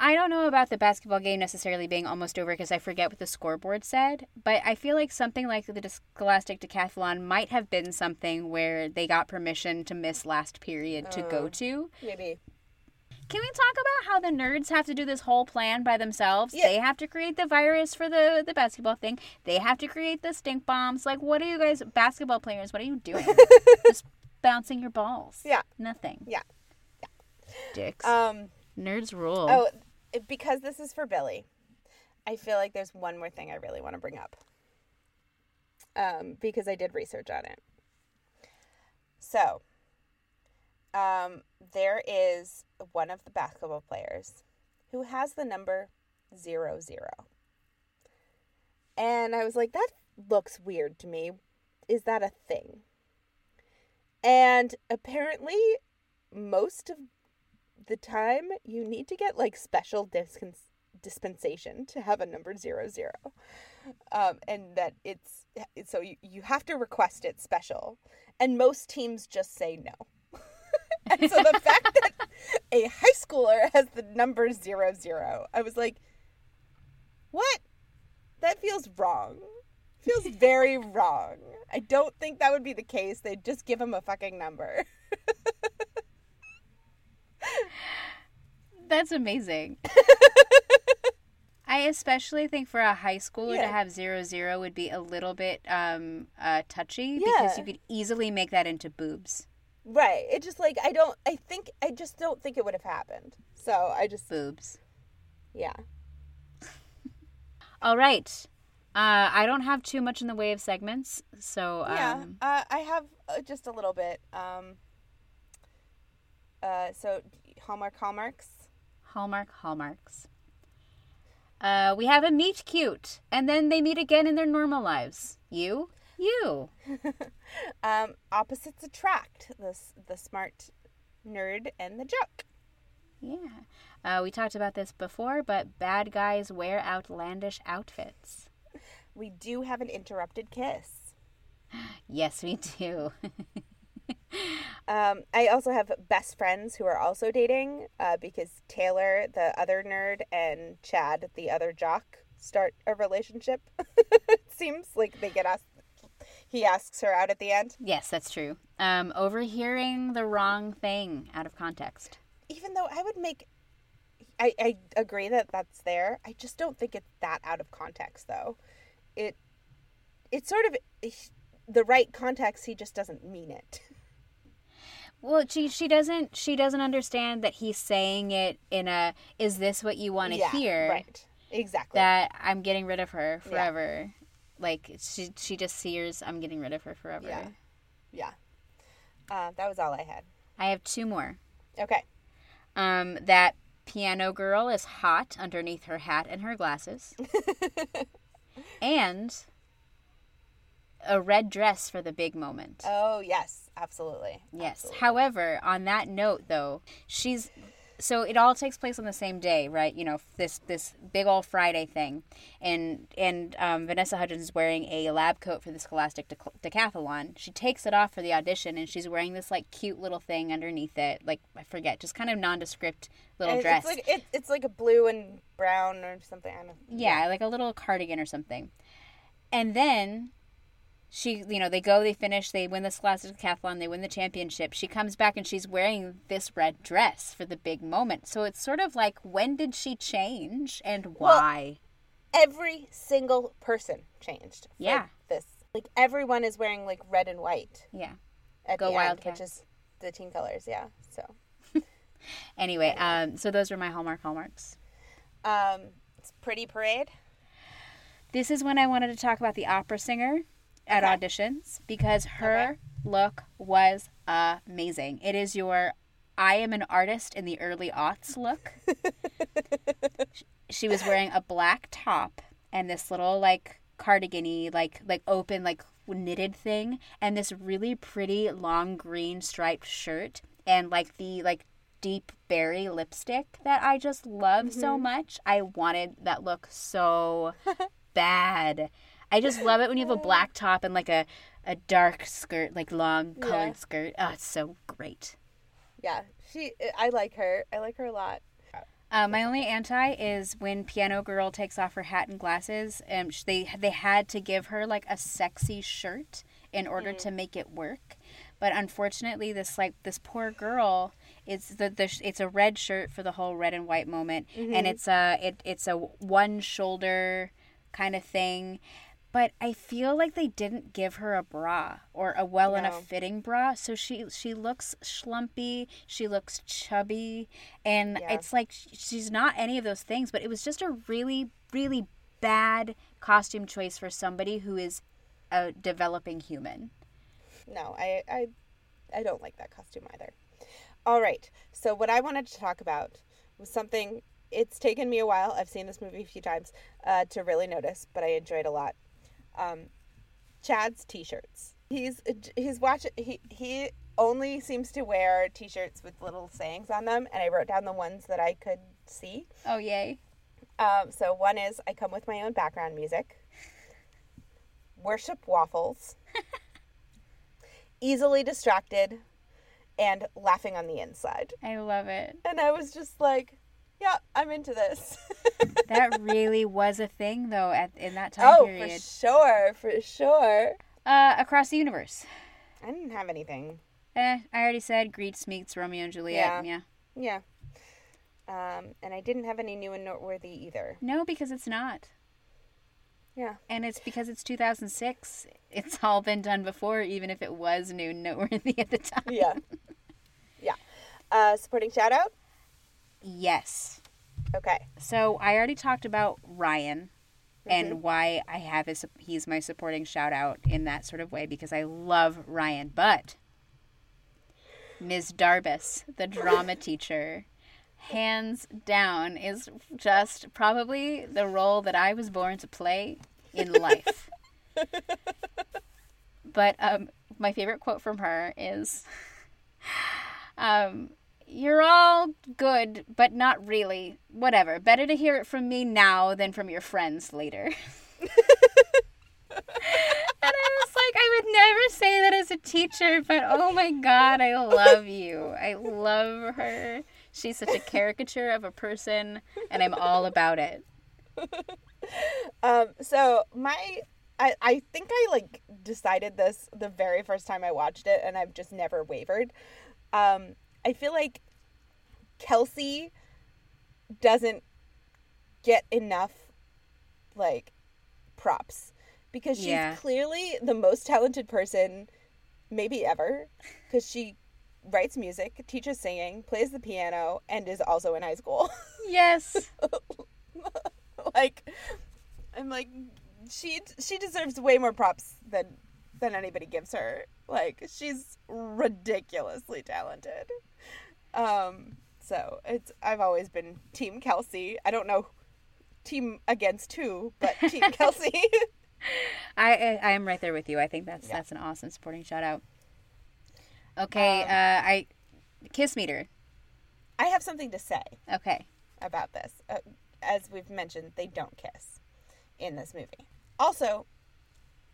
I don't know about the basketball game necessarily being almost over because I forget what the scoreboard said, but I feel like something like the Scholastic Decathlon might have been something where they got permission to miss last period to go Oh. to. Maybe. Can we talk about how the nerds have to do this whole plan by themselves? Yeah. They have to create the virus for the the basketball thing. They have to create the stink bombs. Like, what are you guys, basketball players? What are you doing? (laughs) Just bouncing your balls. Yeah. Nothing. Yeah. Dicks. Um Nerds rule. oh, because this is for Billy. I feel like there's one more thing I really want to bring up. Um because I did research on it. So, um there is one of the basketball players who has the number zero zero. And I was like, that looks weird to me. Is that a thing? And apparently, most of the time, you need to get like special discons- dispensation to have a number zero zero. Um, and that it's so you, you have to request it special. And most teams just say no. (laughs) and so the (laughs) fact that a high schooler has the number zero zero, I was like, what? That feels wrong. Feels very (laughs) wrong. I don't think that would be the case. They'd just give him a fucking number. That's amazing. (laughs) I especially think for a high schooler Yeah. to have zero zero would be a little bit um uh touchy because you could easily make that into boobs. Right. It just like I don't. I think I just don't think it would have happened. So I just Boobs. yeah. (laughs) All right. Uh, I don't have too much in the way of segments, so um, Yeah, uh, I have uh, just a little bit. Um, uh, so Hallmark Hallmarks. Hallmark hallmarks. Uh, we have a meet cute, and then they meet again in their normal lives. You, you. (laughs) Um, opposites attract. The the smart nerd and the jock. Yeah. Uh, we talked about this before, but bad guys wear outlandish outfits. We do have an interrupted kiss. (gasps) Yes, we do. (laughs) (laughs) Um, I also have best friends who are also dating uh, because Taylor, the other nerd, and Chad, the other jock, start a relationship. (laughs) it seems like they get asked. He asks her out at the end, yes, that's true. Um, overhearing the wrong thing out of context. even though I would make. I, I agree that that's there. I just don't think it's that out of context, though. It, it's sort of the right context. He just doesn't mean it. (laughs) Well, she she doesn't she doesn't understand that he's saying it in a is this what you want to yeah, hear? right? Exactly. That I'm getting rid of her forever. Like she she just sears I'm getting rid of her forever. Yeah. yeah. Uh, that was all I had. I have two more. Okay. Um, that piano girl is hot underneath her hat and her glasses. (laughs) and a red dress for the big moment. Oh yes, absolutely. Yes. Absolutely. However, on that note though, she's so it all takes place on the same day, right? You know, this this big old Friday thing, and and um, Vanessa Hudgens is wearing a lab coat for the Scholastic dec- Decathlon. She takes it off for the audition, and she's wearing this like cute little thing underneath it, like I forget, just kind of nondescript little It- dress. It's like it, it's like a blue and brown or something. I don't know. Yeah, like a little cardigan or something. And then she, you know, they go, they finish, they win the Scholastic Decathlon, they win the championship. She comes back and she's wearing this red dress for the big moment. So it's sort of like, when did she change and why? Every single person changed. Yeah. This like everyone is wearing like red and white yeah. at Go the end, which is the team colors. Yeah. So (laughs) Anyway, um, so those were my Hallmark hallmarks. um, it's pretty parade. This is when I wanted to talk about the opera singer at Okay. auditions because her look was amazing. It is your I am an artist in the early aughts look. (laughs) she was wearing a black top and this little like cardigan like like open like knitted thing and this really pretty long green striped shirt and like the like deep berry lipstick that I just love so mm-hmm. much. I wanted that look so (laughs) bad. I just love it when you have a black top and like a, a dark skirt, like long colored Yeah. skirt. Oh, it's so great. Yeah. She. I like her. I like her a lot. Uh, my only anti is when Piano Girl takes off her hat and glasses. Um, sh- they they had to give her like a sexy shirt in order to make it work, but unfortunately, this like this poor girl is the, the it's a red shirt for the whole red and white moment, and it's a it it's a one shoulder kind of thing. But I feel like they didn't give her a bra or a well No. enough fitting bra, so she she looks schlumpy, she looks chubby, and Yeah. it's like she's not any of those things. But it was just a really really bad costume choice for somebody who is a developing human. No, I, I, I don't like that costume either. All right. So what I wanted to talk about was something. It's taken me a while. I've seen this movie a few times uh, to really notice, but I enjoyed a lot. Um, Chad's t-shirts. He's he's watching. He he only seems to wear t-shirts with little sayings on them, and I wrote down the ones that I could see. Oh yay! Um, so one is I come with my own background music. Worship waffles. (laughs) easily distracted and laughing on the inside. I love it. And I was just like, yeah, I'm into this. (laughs) That really was a thing though at in that time oh, period. for sure, for sure. Uh, across the universe. I didn't have anything. Eh, I already said Grease meets Romeo and Juliet. Yeah. Yeah. Um, and I didn't have any new and noteworthy either. No, because it's not. Yeah. And it's because it's 2006. It's all been done before, even if it was new and noteworthy at the time. Yeah. (laughs) yeah. Uh, supporting shout out? Yes. Okay. So I already talked about Ryan Mm-hmm. and why I have his he's my supporting shout out in that sort of way because I love Ryan, but Ms. Darbus, the drama (laughs) teacher, hands down is just probably the role that I was born to play in life. (laughs) but um, my favorite quote from her is (laughs) um, You're all good, but not really. Whatever. Better to hear it from me now than from your friends later. (laughs) And I was like, I would never say that as a teacher, but oh my god, I love you. I love her. She's such a caricature of a person, and I'm all about it. Um, so my I, I think I like decided this the very first time I watched it and I've just never wavered. Um, I feel like Kelsi doesn't get enough like props because she's Yeah. clearly the most talented person maybe ever because she writes music, teaches singing, plays the piano, and is also in high school. (laughs) Yes. (laughs) like I'm like she she deserves way more props than than anybody gives her. Like she's ridiculously talented. Um so it's I've always been team Kelsi. I don't know team against who, but (laughs) team Kelsi. (laughs) I, I I am right there with you. I think that's Yeah. that's an awesome supporting shout out. Okay, uh, I kiss meter. I have something to say Okay. about this. Uh, as we've mentioned, they don't kiss in this movie. Also,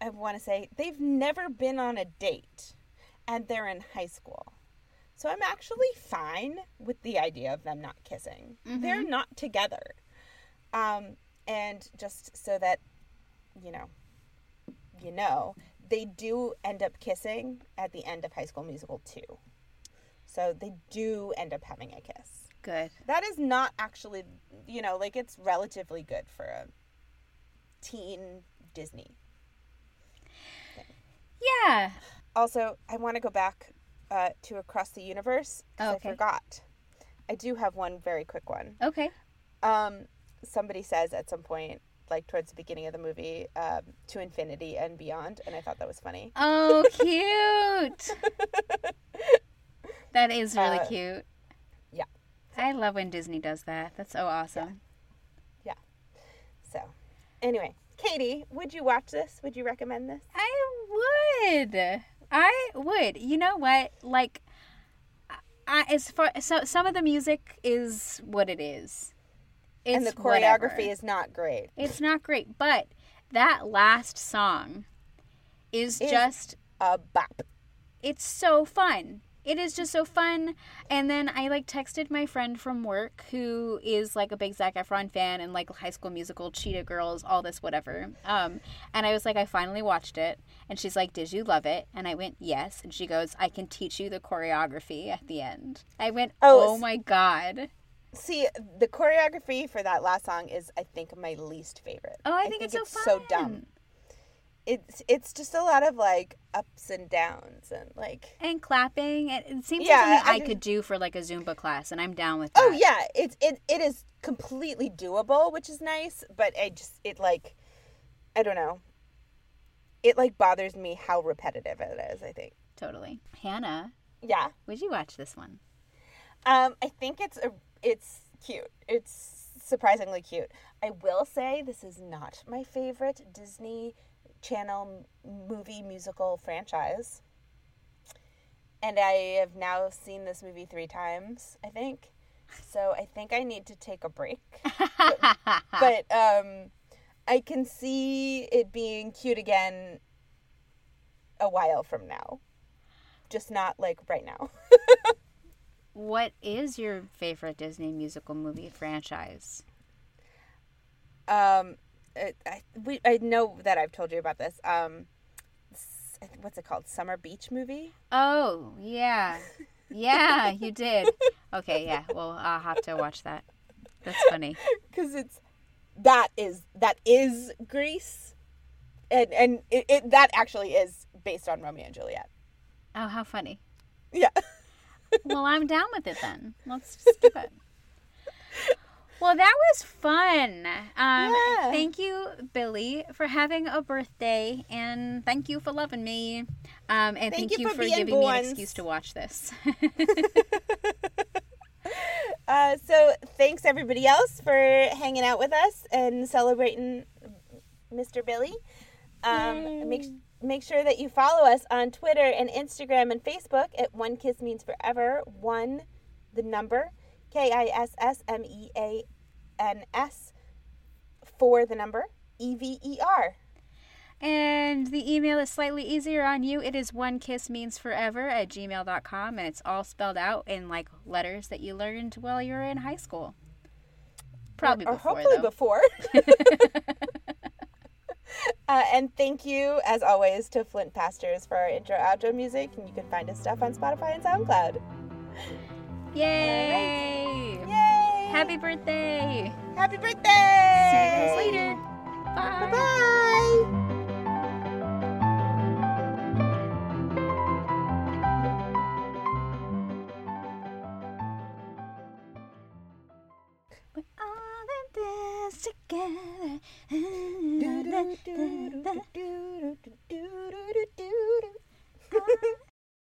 I want to say they've never been on a date and they're in high school. So I'm actually fine with the idea of them not kissing. They're not together. Um, and just so that, you know, you know, they do end up kissing at the end of High School Musical 2. So they do end up having a kiss. Good. That is not actually, you know, like it's relatively good for a teen Disney. Yeah. Also, I want to go back uh, to Across the Universe Okay. I forgot. I do have one very quick one. Okay. Um, somebody says at some point, like towards the beginning of the movie, um, to infinity and beyond, and I thought that was funny. Oh, (laughs) cute. that is really Uh, cute. yeah. I love when Disney does that. That's so awesome. Yeah. So, anyway, Katie, would you watch this? Would you recommend this? I would. Would. You know what? Like, I, as far so some of the music is what it is. It's and the choreography whatever. is not great. It's not great, but that last song is Is- just A bop. it's so fun. It is just so fun. And then I like texted my friend from work who is like a big Zac Efron fan and like High School Musical, Cheetah Girls, all this whatever. Um, and I was like, I finally watched it, and she's like, Did you love it? And I went, Yes. And she goes, I can teach you the choreography at the end. I went, Oh, Oh my god. See, the choreography for that last song is, I think, my least favorite. Oh, I think, it's, so so fun. dumb. It's it's just a lot of like ups and downs and like. And clapping. It, it seems Yeah, like something I I, could do for like a Zumba class, and I'm down with that. Oh yeah, it's it it is completely doable, which is nice. But I just it like, I don't know. It like bothers me how repetitive it is. I think. Totally. Hannah, Yeah. would you watch this one? Um, I think it's a it's cute. It's surprisingly cute. I will say this is not my favorite Disney Channel m- movie musical franchise. And I have now seen this movie 3 times, I think. So I think I need to take a break. (laughs) but um I can see it being cute again a while from now. Just not like right now. (laughs) What is your favorite Disney musical movie franchise? Um, it, I we I know that I've told you about this. Um, s- I think- what's it called? Summer Beach movie. Oh, yeah. Yeah, you did. Okay, yeah. Well, I'll have to watch that. That's funny. (laughs) because it's that is that is Grease, and and it, it that actually is based on Romeo and Juliet. Oh, how funny. Yeah. (laughs) Well, I'm down with it then. Let's just do it. Well, that was fun. Um, Yeah. Thank you, Billy, for having a birthday, and thank you for loving me. Um, and thank, you you for for, giving me an excuse to watch this. (laughs) Uh, so thanks everybody else for hanging out with us and celebrating Mr. Billy. Um, make make sure that you follow us on Twitter and Instagram and Facebook at One Kiss Means Forever. One, the number K I S S M E A N S for the number E V E R. and the email is slightly easier on you. It is one kiss means forever at gmail.com, and it's all spelled out in like letters that you learned while you were in high school. Probably or before, hopefully though. before. (laughs) (laughs) uh, and thank you, as always, to Flint Pastors for our intro outro music. And you can find his stuff on Spotify and SoundCloud. Yay! Yay! Happy birthday! Happy birthday! See you guys later. Bye bye. together. Da, da, da,